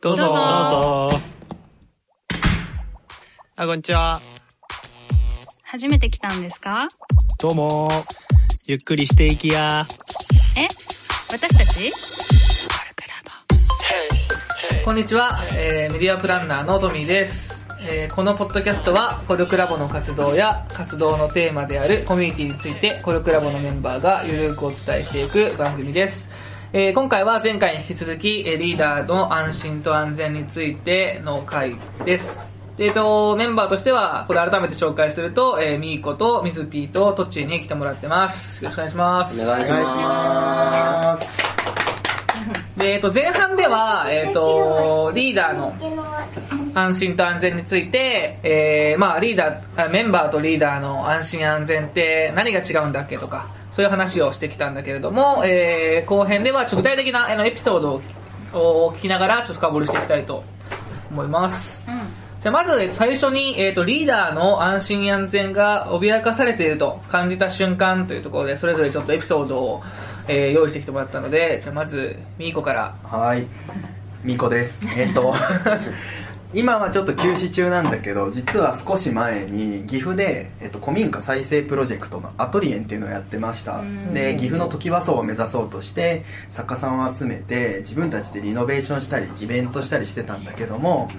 どうぞ。どうぞ。あ、こんにちは。初めて来たんですか？どうも。ゆっくりしていきや。え？私たち？こんにちは、えーメディアプランナーのトミーです、えーこのポッドキャストはコルクラボの活動や活動のテーマであるコミュニティについてコルクラボのメンバーがゆるくお伝えしていく番組です、えー今回は前回に引き続きえーリーダーの安心と安全についての回ですでえっと、メンバーとしては、これ改めて紹介すると、えー、ミーコとミズピーとトッチーに来てもらってます。よろしくお願いします。お願いします。で、えっと、前半では、えっと、リーダーの安心と安全について、えー、まあ、リーダー、あメンバーとリーダーの安心安全って何が違うんだっけとか、そういう話をしてきたんだけれども、えー、後編ではちょっと具体的なあのエピソードをを聞きながら、ちょっと深掘りしていきたいと思います。うん。じゃあまずえっと最初に、えっとリーダーの安心安全が脅かされていると感じた瞬間というところでそれぞれちょっとエピソードを、えー用意してきてもらったのでじゃあまずミーコからはい。みこです。えっと、今はちょっと休止中なんだけど、実は少し前に岐阜で、えっと、古民家再生プロジェクトのアトリエンっていうのをやってました。で、岐阜の時和荘を目指そうとして、作家さんを集めて、自分たちでリノベーションしたり、イベントしたりしてたんだけども、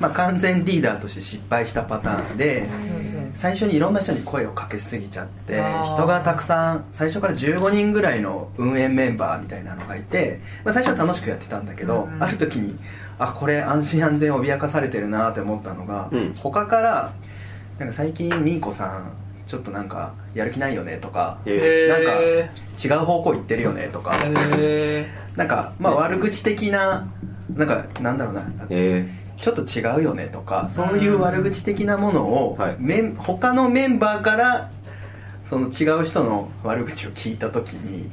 まあ完全リーダーとして失敗したパターンで、最初にいろんな人に声をかけすぎちゃって人がたくさん最初から15人ぐらいの運営メンバーみたいなのがいて、まあ、最初は楽しくやってたんだけど、うん。ある時にあこれ安心安全脅かされてるなって思ったのが、うん。他からなんか最近みーこさんちょっとなんかやる気ないよねとか、えなんかへ違う方向行ってるよねとか、ー。へなんかまあ悪口的ななんかなんだろうな。ー、えちょっと違うよねとかそういう悪口的なものを、はい。メン他のメンバーからその違う人の悪口を聞いた時に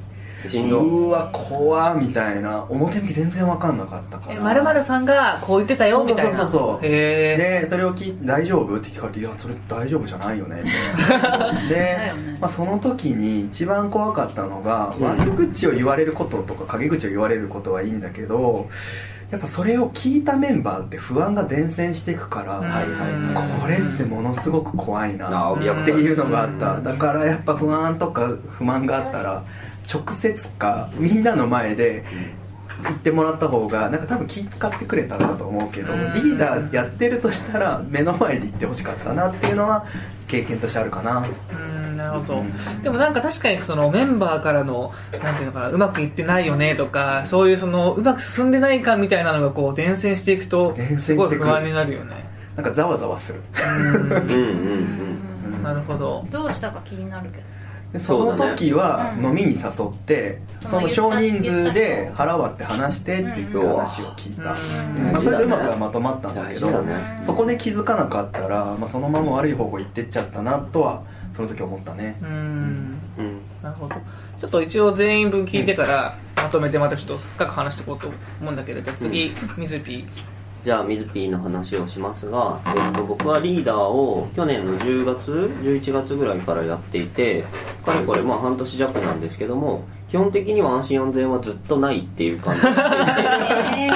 ー、しんど。うわ怖みたいな表向き全然分かんなかったから。えまるまるさんがこう言ってたよそうそうみたいな。そうそうへでそれを聞いて大丈夫？って聞かれていやそれ大丈夫じゃないよね。みたいなでね、まあ、その時に一番怖かったのが、うん。悪口を言われることとか陰口を言われることはいいんだけどやっぱそれを聞いたメンバーって不安が伝染していくから、はいはいこれってものすごく怖いなっていうのがあった。だからやっぱ不安とか不満があったら直接かみんなの前で言ってもらった方がなんか多分気使ってくれたんだと思うけどうん。リーダーやってるとしたら目の前で言ってほしかったなっていうのは経験としてあるかな。うんなるほどでもなんか確かにそのメンバーからのなんていうのかなうまくいってないよねとかそういうそのうまく進んでない感みたいなのがこう伝染していくと伝染してく。すごい不安になるよね。なんかざわざわする。うん。うんうんうんなるほど。どうしたか気になるけど。でその時はうん。飲みに誘って、うんその少人数で腹割って話してって言ってうん話を聞いた、うん。まあ、それでうまくはまとまったんだけどそこで気づかなかったら、まあ、そのまま悪い方向行ってっちゃったなとはその時思ったね。うん。うん。なるほど。ちょっと一応全員分聞いてからまとめてまたちょっと深く話していこうと思うんだけどじゃあ次水ピー。じゃあ、ミズピーの話をしますが、えっと、僕はリーダーを去年の10月、11月ぐらいからやっていて、かれこれまあ半年弱なんですけども、基本的には安心安全はずっとないっていう感じ。で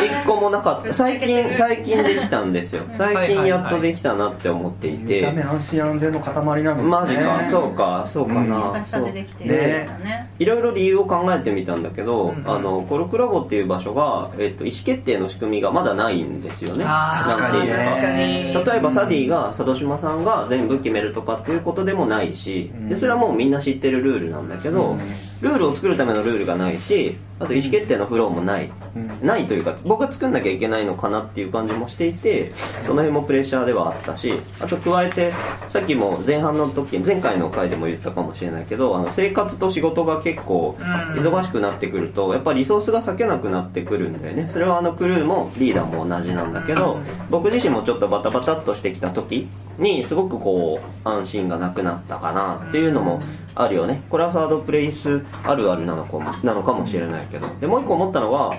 一個もなかった。最近、最近できたんですよ。最近やっとできたなって思ってい見た目て、安心安全の塊なのにね。マジか、そうか、そうか優な。しさでできてる。ね。いろいろ理由を考えてみたんだけど、うんあの、コルクラボっていう場所が、えっと、意思決定の仕組みがまだないんですよね。確かにね。確かに。例えばサディが佐渡島さんが全部決めるとかっていうことでもないし、でそれはもうみんな知ってるルールなんだけど、ルールを作るためのルールがないしあと意思決定のフローもない、うん。ないというか僕が作んなきゃいけないのかなっていう感じもしていてその辺もプレッシャーではあったしあと加えてさっきも前半の時前回の回でも言ったかもしれないけどあの生活と仕事が結構うん。忙しくなってくるとやっぱりリソースが割けなくなってくるんだよね。それはあのクルーもリーダーも同じなんだけど僕自身もちょっとバタバタっとしてきた時にすごくこう安心がなくなったかなっていうのもあるよね。これはサードプレイスあるあるなのかもなのかもしれないけど。でもう一個思ったのは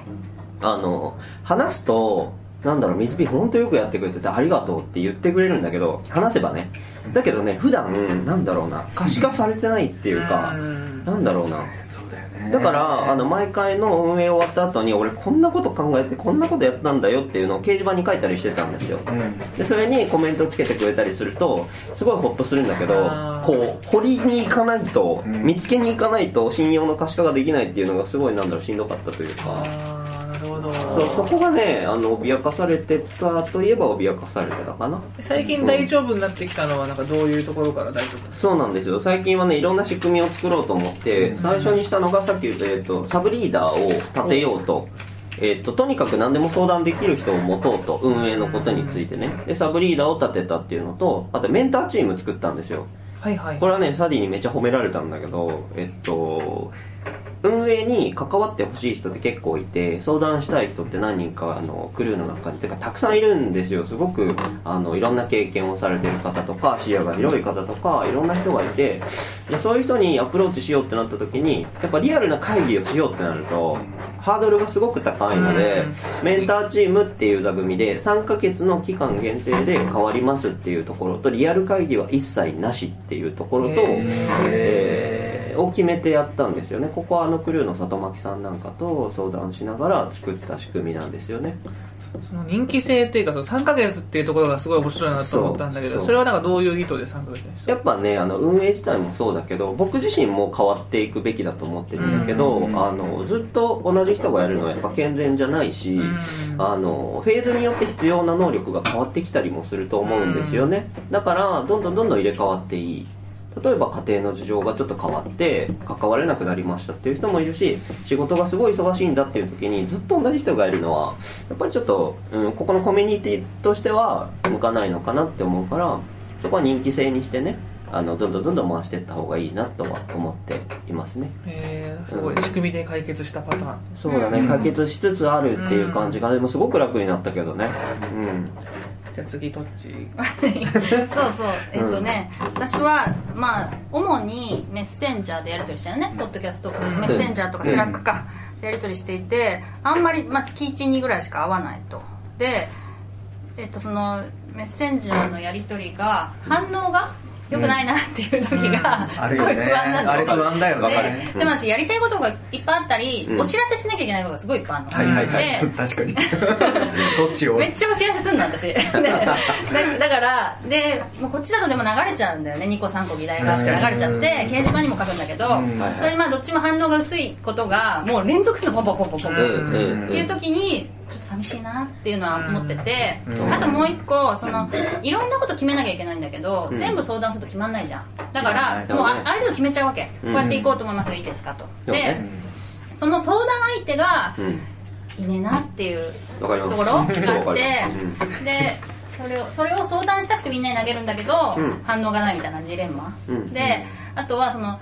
あの話すとなんだろう水火本当よくやってくれててありがとうって言ってくれるんだけど話せばね。だけどね普段なんだろうな可視化されてないっていうかうん。なんだろうなだよね。だからあの毎回の運営終わった後に俺こんなこと考えてこんなことやったんだよっていうのを掲示板に書いたりしてたんですよ。うん。でそれにコメントつけてくれたりするとすごいホッとするんだけどこう掘りに行かないとうん。見つけに行かないと信用の可視化ができないっていうのがすごいなんだろうしんどかったというかそうそこがねあの脅かされてたといえば脅かされてたかな。最近大丈夫になってきたのはなんかどういうところから大丈夫そうなんですよ。最近はねいろんな仕組みを作ろうと思って最初にしたのがさっき言った、えっと、サブリーダーを立てようと。えっと、とにかく何でも相談できる人を持とうと運営のことについてね。でサブリーダーを立てたっていうのとあとメンターチーム作ったんですよ。はいはい。これはねサディにめっちゃ褒められたんだけどえっと運営に関わってほしい人って結構いて相談したい人って何人かあのクルーの中にてかたくさんいるんですよ。すごくあのいろんな経験をされてる方とか視野が広い方とかいろんな人がいてでそういう人にアプローチしようってなった時にやっぱリアルな会議をしようってなるとハードルがすごく高いのでメンターチームっていう座組で3ヶ月の期間限定で変わりますっていうところとリアル会議は一切なしっていうところと、えーを決めてやったんですよね。ここはあのクルーの里巻さんなんかと相談しながら作った仕組みなんですよね。その人気性っていうかその3ヶ月っていうところがすごい面白いなと思ったんだけどそれはなんかどういう意図で3ヶ月にしたやっぱねあの運営自体もそうだけど僕自身も変わっていくべきだと思ってるんだけどうん。あのずっと同じ人がやるのはやっぱ健全じゃないしうん。あのフェーズによって必要な能力が変わってきたりもすると思うんですよね。だからどんどんどんどん入れ替わっていい例えば家庭の事情がちょっと変わって関われなくなりましたっていう人もいるし仕事がすごい忙しいんだっていう時にずっと同じ人がいるのはやっぱりちょっと、うん、ここのコミュニティとしては向かないのかなって思うからそこは人気性にしてねあのどんどんどんどん回していった方がいいなとは思っていますね。えー、すごい仕組みで解決したパターン。そうだね解決しつつあるっていう感じがでもすごく楽になったけどね。うんじゃあ次どっち そうそう。えっとね、私はまあ主にメッセンジャーでやり取りしたよね、ポッドキャスト。メッセンジャーとか Slack か、やり取りしていてあんまり、まあ、月1、2ぐらいしか会わないと。でえっとそのメッセンジャーのやり取りが反応が良くないなっていう時が すごいあるよね不安なんだあれ不安だよわかるででも私やりたいことがいっぱいあったり、うん。お知らせしなきゃいけないことがすごいいっぱいあるの、はいはいはい。で確かに。どっちを？めっちゃお知らせすんの私。でだだからでもうこっちだとでも流れちゃうんだよね。2個3個議題が。流れちゃって掲示板にも書くんだけど、それまあどっちも反応が薄いことがもう連続するのポンポンポンポンポン、うんうん。っていう時にちょっと寂しいなっていうのは思ってて、うん。あともう一個そのいろんなこと決めなきゃいけないんだけど、うん。全部相談すると決まんないじゃん。だから、もうあある程度決めちゃうわけ、うん。こうやっていこうと思いますがいいですかと。でその相談相手がうん。いねえなっていうところがあってでそれをそれを相談したくてみんなに投げるんだけど、うん。反応がないみたいなジレンマ、うん。であとはその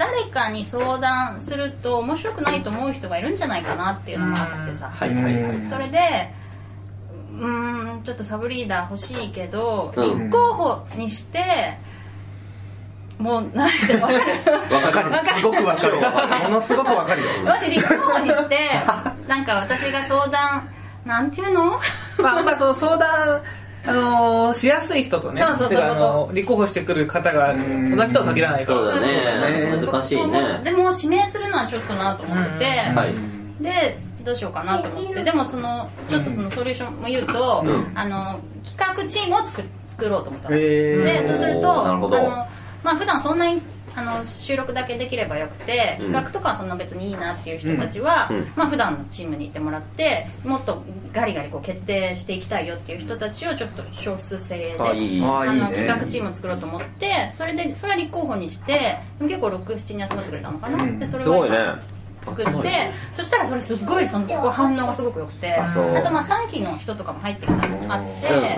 誰かに相談すると面白くないと思う人がいるんじゃないかなっていうのもあってさ、はいはいはい。それでうーんちょっとサブリーダー欲しいけど、うん。立候補にしてもうなんてわかる？わかる。わかる。すごくわかる ものすごくわかるよ。もし立候補にしてなんか私が相談なんていうの？まあまあその相談あのーしやすい人とねそうそうそう。てかあの立候補してくる方がん。同じとは限らないから。そうだね。ね難しいね。でも指名するのはちょっとなと思ってて、はい。でどうしようかなと思って。でもそのちょっとそのソリューションも言うと、うん。あの企画チームを作作ろうと思ったの、へー。でそうするとあの、まあ普段そんなにあの収録だけできればよくてうん。企画とかはそんな別にいいなっていう人たちは、うん。うん。まあ普段のチームにいてもらってもっとガリガリこう決定していきたいよっていう人たちをちょっと少数制であの企画チームを作ろうと思ってそれでそれは立候補にして結構67人集まってくれたのかな、うん。でそれをすごいね作ってそしたらそれすっごいそのそこ反応がすごく良くて。あとまあ3期の人とかも入ってきたのもあって、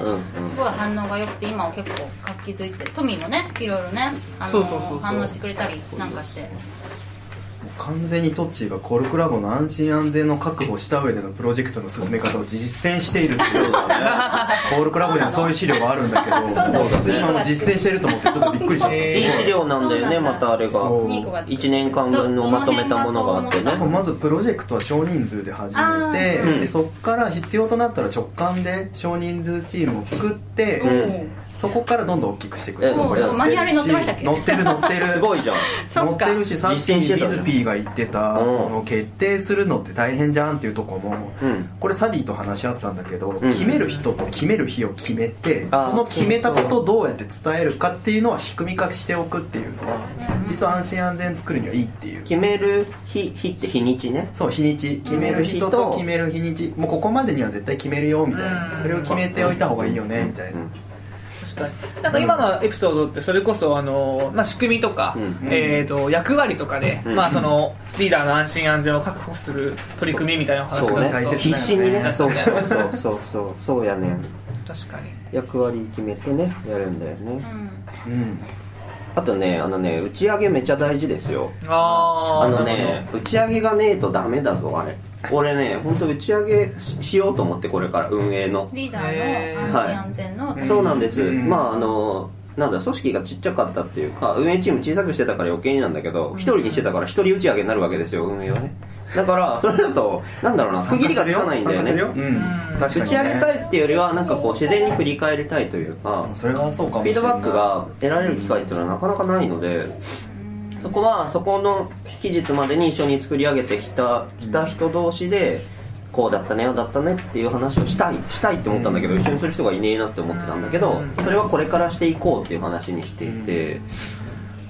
すごい反応が良くて今は結構活気づいてる。トミーもねいろいろねあの反応してくれたりなんかして完全にトッチーがコルクラボの安心安全の確保した上でのプロジェクトの進め方を実践しているっていう コールクラボにはそういう資料があるんだけど今も実践してると思ってちょっとびっくりしちゃった、いい資料なんだよねまたあれがそうミーコが。1年間分のまとめたものがあってね。まずプロジェクトは少人数で始めて、でそこから必要となったら直感で少人数チームを作って、うんそこからどんどん大きくしていくえもうマニュアルに載ってましたっけ載ってる載ってる。すごいじゃん。載ってるしさっきミズピーが言ってた、うん。その決定するのって大変じゃんっていうところも、うん。これサディと話し合ったんだけど、ん。決める人と決める日を決めてその決めたことをどうやって伝えるかっていうのは仕組み化しておくっていうのは実は安心安全作るにはいいっていう。決める日日って日にちね。そう日にち。決める人と決める日にち。もうここまでには絶対決めるよみたいな。うん。それを決めておいた方がいいよねみたいな確かに。なんか今のエピソードってそれこそあの、まあ、仕組みとか、うん。えー、と役割とかで、うん。まあ、そのリーダーの安心安全を確保する取り組みみたいな話そうね。大切必死にね。ねそうそうそうそうそうそうやね確かに。役割決めてねやるんだよね。うん。うん。あとねあのね打ち上げめっちゃ大事ですよ。あーあのね打ち上げがねえとダメだぞあれ俺ね本当打ち上げししようと思ってこれから運営の。リーダーの安心安全の、そうなんです、うん。まああのなんだ組織がちっちゃかったっていうか運営チーム小さくしてたから余計になんだけど一人にしてたから一人打ち上げになるわけですよ運営はね。だからそれだとなんだろうな区切りがつかないんだよね。打ち上げたいっていうよりはなんかこう自然に振り返りたいというかそれはそうかもフィードバックが得られる機会っていうのはなかなかないのでそこはそこの期日までに一緒に作り上げてきたきた人同士でこうだったねああだったねっていう話をしたいしたいって思ったんだけど一緒にする人がいねえなって思ってたんだけどそれはこれからしていこうっていう話にしていて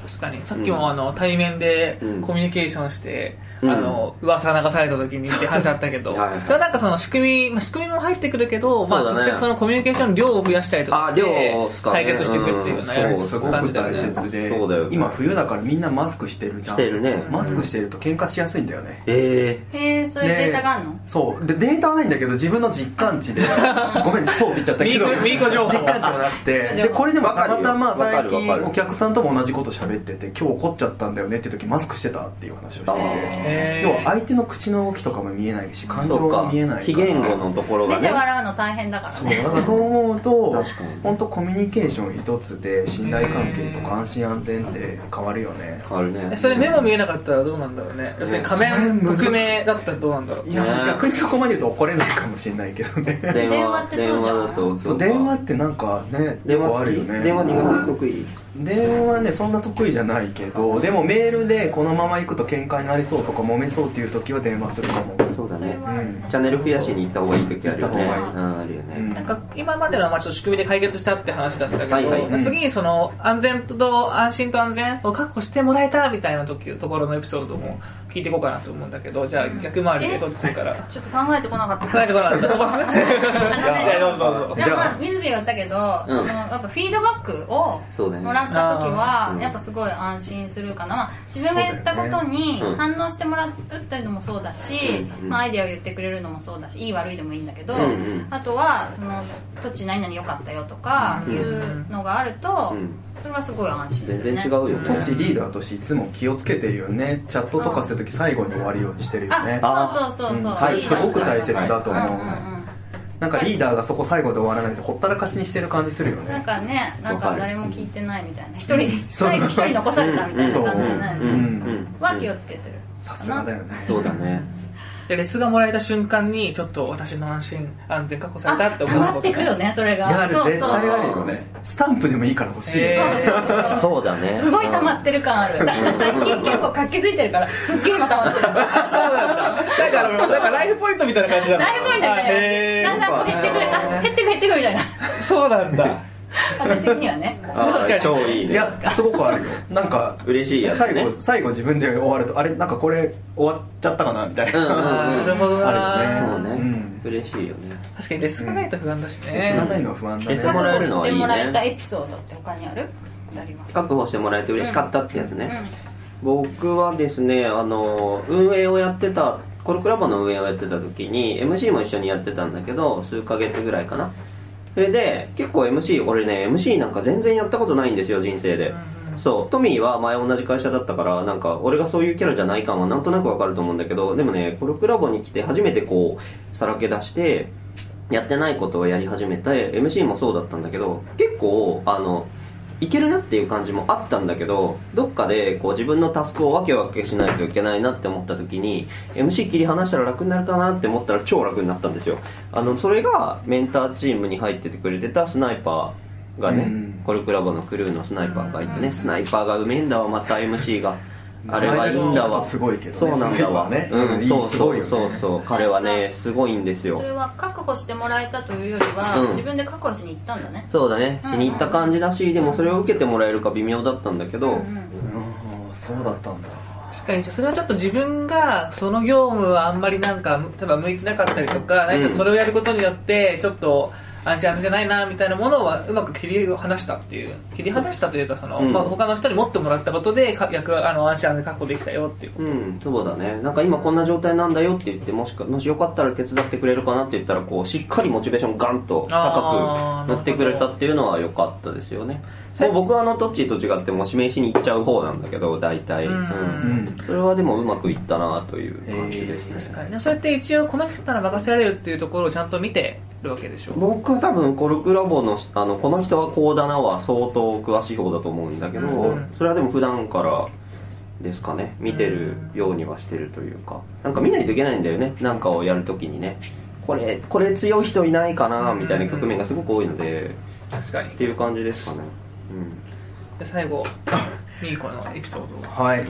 確かに。さっきもあの対面でうん。コミュニケーションして、うんあの噂流された時にって話だったけど、はいはい。それはなんかその仕組み、まあ、仕組みも入ってくるけど、まあ、直接そのコミュニケーション量を増やしたりとかして解決していくっていうようなやつ。すごく大切でそうだよ今冬だからみんなマスクしてるじゃん。してるね。マスクしてると喧嘩しやすいんだよね。えへえそういうデータがあるの、そう。でデータはないんだけど自分の実感値で。ごめんそうって言っちゃったけど。ミーコミーコ情報実感値はなくて。でこれでもたまたま最近お客さんとも同じこと喋ってて今日怒っちゃったんだよねっていう時マスクしてたっていう話をしてて。要は相手の口の動きとかも見えないしー、感情が見えない非言語のところがね。笑うの大変だから。そうねだからそう思うと 本当コミュニケーション一つで信頼関係とか安心安全って変わるよね。変わるね。えそれ目も見えなかったらどうなんだろうね。要するに仮面匿名だったらどうなんだろう。いやね。逆にそこまで言うと怒れないかもしれないけどね。電電話話ってそうじゃん電話ってなんかね電話あるよね。電話苦手？得意電話ねそんな得意じゃないけどでもメールでこのまま行くと喧嘩になりそうとか揉めそうっていう時は電話するかも。そうだね。うん。チャンネル増やしに行った方がいい時あるよね。行った方がいいうん。あるよね、うん。なんか今までのはまあちょっと仕組みで解決したって話だったけど、はいはい。まあ次にその安全と安心と安全を確保してもらえたみたいな時ところのエピソードも聞いていこうかなと思うんだけどじゃあ逆回りでどっちから？ちょっと考えてこなかった。考えてこなかった。飛ばすあのね。いやどうぞどうぞ。でもまあ水木が言ったけど、うん。そのやっぱフィードバックをそうだよねもらった時はうん。やっぱすごい安心するかな、まあ自分が言ったことに反応してもらうっていうのもそうだし、うん。まあ、アイデアを言ってくれるのもそうだしいい悪いでもいいんだけど、うんうん。あとはその「土地何々良かったよ」とかうん。いうのがあると、うん。それはすごい安心するね。全然違うよね。トッチリーダーとしていつも気をつけてるよね。チャットとかするとき最後に終わるようにしてるよね。あそうそうそうそう、うん。はいすごく大切だと思うなんかリーダーがそこ最後で終わらないとほったらかしにしてる感じするよね。なんかねなんか誰も聞いてないみたいな。一人最後一人残されたみたいな感じじゃないうん。うん。うん。は気をつけてるさすがだよね。そうだねじゃあレスがもらえた瞬間にちょっと私の安心安全確保さあれたって思変うことわってくよねそれが。いやあるそう絶対あるそう。よねスタンプでもいいから欲しいよへねそうそうそうそうだね。すごい溜まってる感ある。だから最近結構活気づいてるからすっげえ今溜まってる。そうなんだ。なんかなんかライフポイントみたいな感じなのライブポイントみたいなへだんだんこう減ってくあ減ってく減ってくみたいな。ーそうなんだ私的にはね。超いいね。いやすごくあるよ。なんか嬉しいやつね。最後最後自分で終わるとあれ？なんかこれ終わっちゃったかな？みたいな、うんうんうん。なるほどな。あるよね。そうね、うん。嬉しいよね。確かにレスがないと不安だしね、レスがないのは不安だね。レスもらえるのはいいね確保してもらえたエピソードって他にある？確保してもらえて嬉しかったってやつね、うん僕はですねあの運営をやってたコルクラボの運営をやってた時に MC も一緒にやってたんだけど数ヶ月ぐらいかなそれで結構 MC 俺ね MC なんか全然やったことないんですよ人生で。そう。トミーは前同じ会社だったからなんか俺がそういうキャラじゃない感はなんとなくわかると思うんだけどでもねコルクラボに来て初めてこうさらけ出してやってないことをやり始めて MC もそうだったんだけど結構あのいけるなっていう感じもあったんだけどどっかでこう自分のタスクを分け分けしないといけないなって思った時に MC 切り離したら楽になるかなって思ったら超楽になったんですよ。あのそれがメンターチームに入っててくれてたスナイパーがね、うん。コルクラボのクルーのスナイパーがいてね、スナイパーがうめえんだわまた MC があれはいいんだわ。すごいけどね。そうなんだわ。ね。うんそうそうすごいよね。そうそう彼はねすごいんですよ。それは確保してもらえたというよりは、うん。自分で確保しに行ったんだね。そうだね。気に入った感じだしでもそれを受けてもらえるか微妙だったんだけど、うんうんうん。そうだったんだ。確かに。それはちょっと自分がその業務はあんまりなんか例えば向いてなかったりとか、何しろそれをやることによってちょっと安心安全じゃないなみたいなものはうまく切り離したっていう切り離したというかその、うんまあ、他の人に持ってもらったことでか役あの安心安全確保できたよっていううん、そうだね。なんか今こんな状態なんだよって言って、もしか、もしよかったら手伝ってくれるかなって言ったら、こう、しっかりモチベーションガンと高く乗ってくれたっていうのは良かったですよね。もう僕はあの、トッチーと違ってもう指名しに行っちゃう方なんだけど、大体。うん。うん。それはでもうまくいったなという感じですね。確かに。でもそれって一応この人なら任せられるっていうところをちゃんと見てるわけでしょ？僕は多分コルクラボのあのこの人はこうだなは相当詳しい方だと思うんだけど、うん。それはでも普段からですかね。見てるようにはしてるというか。なんか見ないといけないんだよね。なんかをやるときにね。これこれ強い人いないかなみたいな局面がすごく多いので。確かに。っていう感じですかねで最後ミーコのエピソード。はい。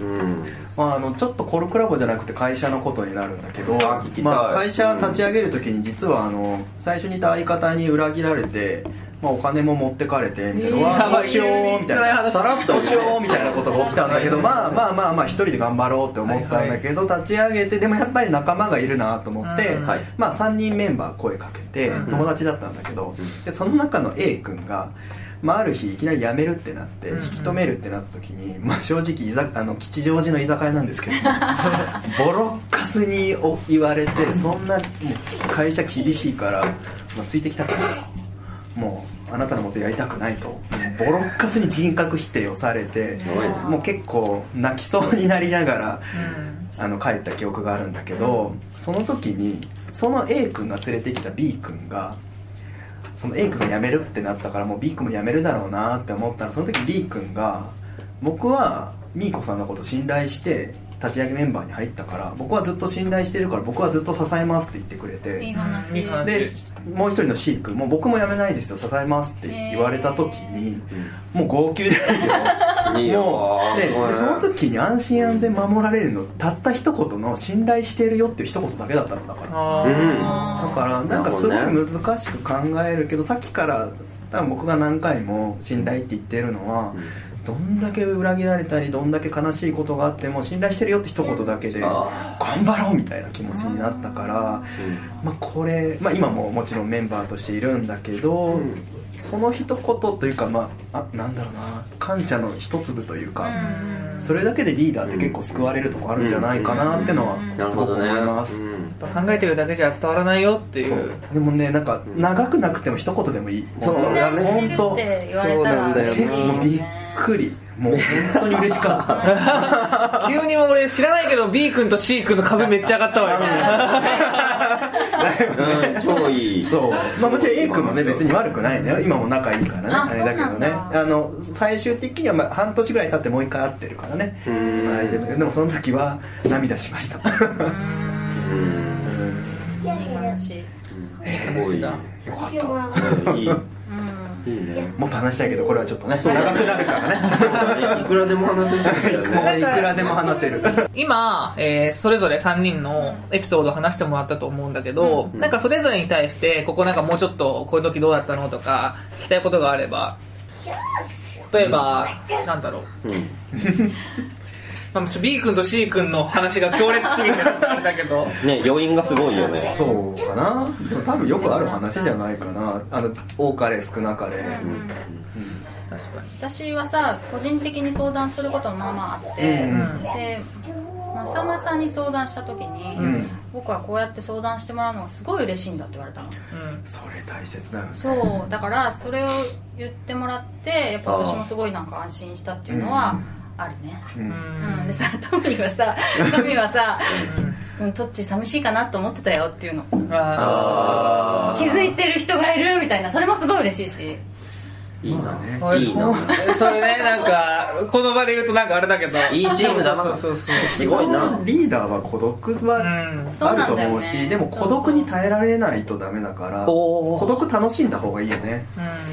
まあ、あのちょっとコルクラボじゃなくて会社のことになるんだけど、まあ、会社立ち上げる時に実はあの最初にいた相方に裏切られて、まあ、お金も持ってかれてみたいな、えーわあどうしようみたいな。さらっとどうしようみたいなことが起きたんだけど、はい。まあまあまあまあ一人で頑張ろうって思ったんだけど、立ち上げてでもやっぱり仲間がいるなと思って、まあ、3人メンバー声かけてうん。友達だったんだけど、でその中の A 君が、まあ、ある日いきなり辞めるってなってうん引き止めるってなった時に、まあ、正直居酒あの吉祥寺の居酒屋なんですけど ボロッカスにお言われてそんな会社厳しいからもうついてきたからもうあなたのことやりたくないと。ボロッカスに人格否定をされてもう結構泣きそうになりながらうん。あの帰った記憶があるんだけど、その時にその A 君が連れてきた B 君がその A 君が辞めるってなったからもう B 君も辞めるだろうなって思ったらその時 B 君が僕はミーコさんのこと信頼して立ち上げメンバーに入ったから僕はずっと信頼してるから僕はずっと支えますって言ってくれていい話。でもう一人の C 君もう僕も辞めないですよ支えますって言われた時にもう号泣じゃないけどもうでその時に安心安全守られるのたった一言の信頼してるよっていう一言だけだったのだから。だからなんかすごい難しく考えるけどさっきから多分僕が何回も信頼って言ってるのはどんだけ裏切られたりどんだけ悲しいことがあっても信頼してるよって一言だけで頑あ張ろうみたいな気持ちになったからまあこれ、まあ、今ももちろんメンバーとしているんだけど、うん。その一言というかまああなんだろうな感謝の一粒というか、うん。それだけでリーダーって結構救われるとこあるんじゃないかなってのはすごく思います、考えてるだけじゃ伝わらないよっていそう。うでもねなんか長くなくても一言でもいい。そう信頼してるって言われたらそうなんだよ嬉しい結構びっくり。もう本当に嬉しかった。急にもう俺知らないけど B 君と C 君の株めっちゃ上がったわ。う。ん。超いい。そう。まあもちろん A 君もね別に悪くないんだよ今も仲いいからね。ああれだけどね。あの最終的にはまあ半年ぐらい経ってもう一回会ってるからね。うん。大丈夫。でもその時は涙しました。うん。いい話すごいよかった。うんいいもっと話したいけどこれはちょっとね。長くなるからね。いくらでも話せる。ねいくらでも話せる。今、えーそれぞれ3人のエピソードを話してもらったと思うんだけど、うん。なんかそれぞれに対してここなんかもうちょっとこういう時どうだったのとか聞きたいことがあれば。例えばなんだろう、うん まあ、ちょ B 君と C 君の話が強烈すぎてだけど。ね余韻がすごいよね。そうかな。でも多分よくある話じゃないかな。あの多かれ少なかれ、うん。確かに。私はさ個人的に相談することもまあまああって、うんでまさまさに相談した時に、うん。僕はこうやって相談してもらうのがすごい嬉しいんだって言われたの。うん。それ大切だよね。そう。だからそれを言ってもらってやっぱ私もすごいなんか安心したっていうのはあるね。ううん。うん。ん、でさトミーはさトミーはさ「うん、トッチ寂しいかなと思ってたよ」っていうの。ああ気づいてる人がいるみたいな。それもすごい嬉しいしいいなまあね。あいいな。それねなんかこの場で言うとなんかあれだけど。いいチームだな。そうそうそうすごいな。リーダーは孤独うはあるとなんだよね。思うし、でも孤独に耐えられないとダメだから孤独楽しんだ方がいいよね。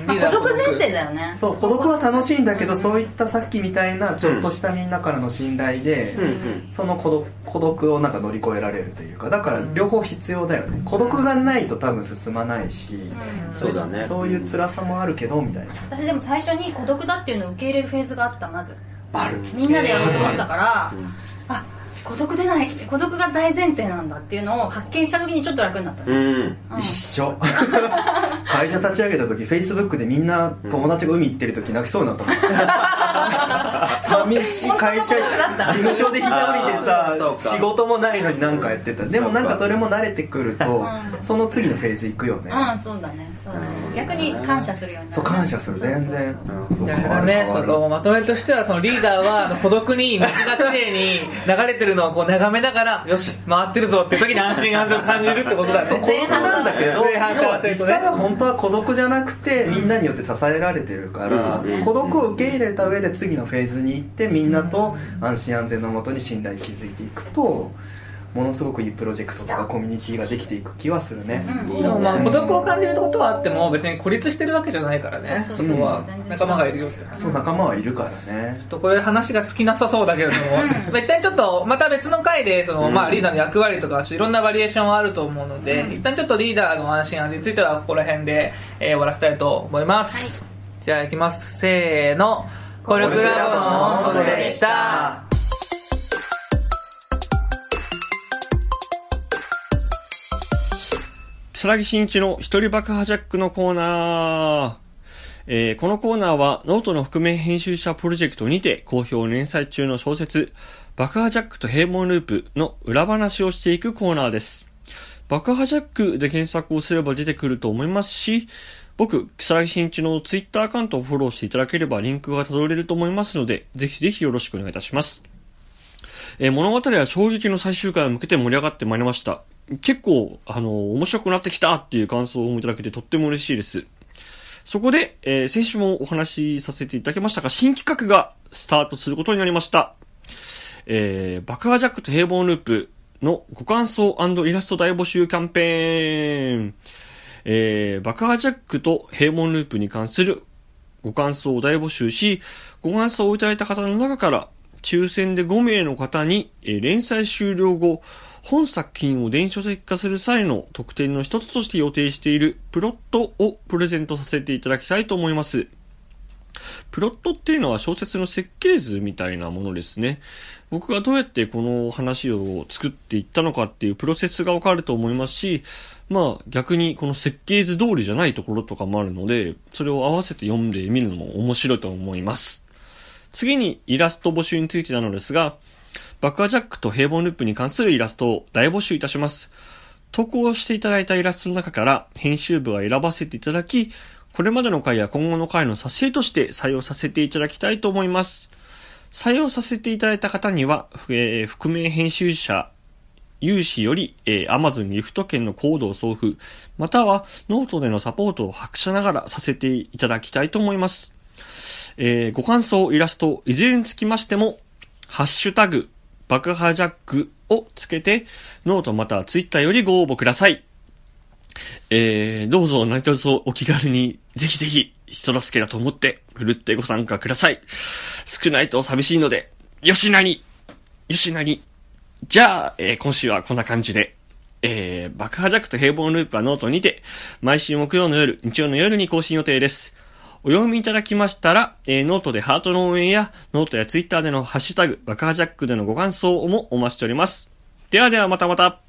孤独前提だよね。そう孤独は楽しいんだけど、うん。そういったさっきみたいなちょっとしたみんなからの信頼で、うんうん。その孤独孤独をなんか乗り越えられるというかだから両方必要だよね。孤独がないと多分進まないし、うん。そうだね。そういう辛さもあるけどみたいな私でも最初に孤独だっていうのを受け入れるフェーズがあったまず。みんなでやろうと思ったから、うんあ孤独でない孤独が大前提なんだっていうのを発見した時にちょっと楽になった、うん。うん。一緒。会社立ち上げた時フェイスブックでみんな友達が海行ってる時泣きそうになった 寂しい会社事務所で一人でさ仕事もないのに何かやってた。でもなんかそれも慣れてくるとうん。その次のフェーズ行くよね。うんそうだね。逆に感謝するようになるそう感謝する全然。そうじゃあね、そのまとめとしてはそのリーダーは孤独に水がきれいに流れてるのをこう眺めながら よし。回ってるぞって時に安心安全を感じるってことだね。孤独なんだけど実際は本当は孤独じゃなくてみんなによって支えられてるからうん。孤独を受け入れた上で次のフェーズに行ってみんなと安心安全のもとに信頼築いていくとものすごくいいプロジェクトとかコミュニティができていく気はするね。うん。いいでもまあね孤独を感じることはあっても別に孤立してるわけじゃないからね。そそうそうそう。こは仲間がいるよってそう仲間はいるからね。ちょっとこれ話が尽きなさそうだけれども、まあ一旦ちょっとまた別の回でその、うん。まあ、リーダーの役割とかいろんなバリエーションはあると思うので、うん。一旦ちょっとリーダーの安心安全についてはここら辺で、えー終わらせたいと思います、じゃあいきます。せーのコルクラボの温度でした草木真一の一人爆破ジャックのコーナー。えーこのコーナーはノートの覆面編集者プロジェクトにて好評連載中の小説爆破ジャックと平凡ループの裏話をしていくコーナーです。爆破ジャックで検索をすれば出てくると思いますし、僕、草木真一のツイッターアカウントをフォローしていただければリンクが辿れると思いますので、ぜひぜひよろしくお願いいたします。えー物語は衝撃の最終回を向けて盛り上がってまいりました。結構、あの面白くなってきたっていう感想をいただけてとっても嬉しいです。そこで、えー先週もお話しさせていただきましたが、新企画がスタートすることになりました。えー、爆破ジャックと平凡ループのご感想イラスト大募集キャンペーン。えー、爆破ジャックと平門ループに関するご感想を大募集し、ご感想をいただいた方の中から、抽選で5名の方に、えー連載終了後、本作品を電子書籍化する際の特典の一つとして予定しているプロットをプレゼントさせていただきたいと思います。プロットっていうのは小説の設計図みたいなものですね。僕がどうやってこの話を作っていったのかっていうプロセスがわかると思いますし、まあ逆にこの設計図通りじゃないところとかもあるので、それを合わせて読んでみるのも面白いと思います。次にイラスト募集についてなのですが、爆破ジャックと平凡ループに関するイラストを大募集いたします。投稿していただいたイラストの中から編集部が選ばせていただき、これまでの回や今後の回の挿絵として採用させていただきたいと思います。採用させていただいた方には、えー覆面編集者有志より、えー Amazon ギフト券のコードを送付、またはノートでのサポートを薄謝ながらさせていただきたいと思います。えーご感想、イラスト、いずれにつきましても、ハッシュタグ、爆破ジャックをつけて、ノートまたはツイッターよりご応募ください。えー、どうぞ何卒お気軽に、ぜひぜひ、人助けだと思って、ふるってご参加ください。少ないと寂しいので、よしなによしなにじゃあ、えー今週はこんな感じで、えー、爆破ジャックと平凡ループはノートにて、毎週木曜の夜、日曜の夜に更新予定です。お読みいただきましたら、えーノートでハートの応援や、ノートやツイッターでのハッシュタグ、爆破ジャックでのご感想もお待ちしております。ではではまたまた。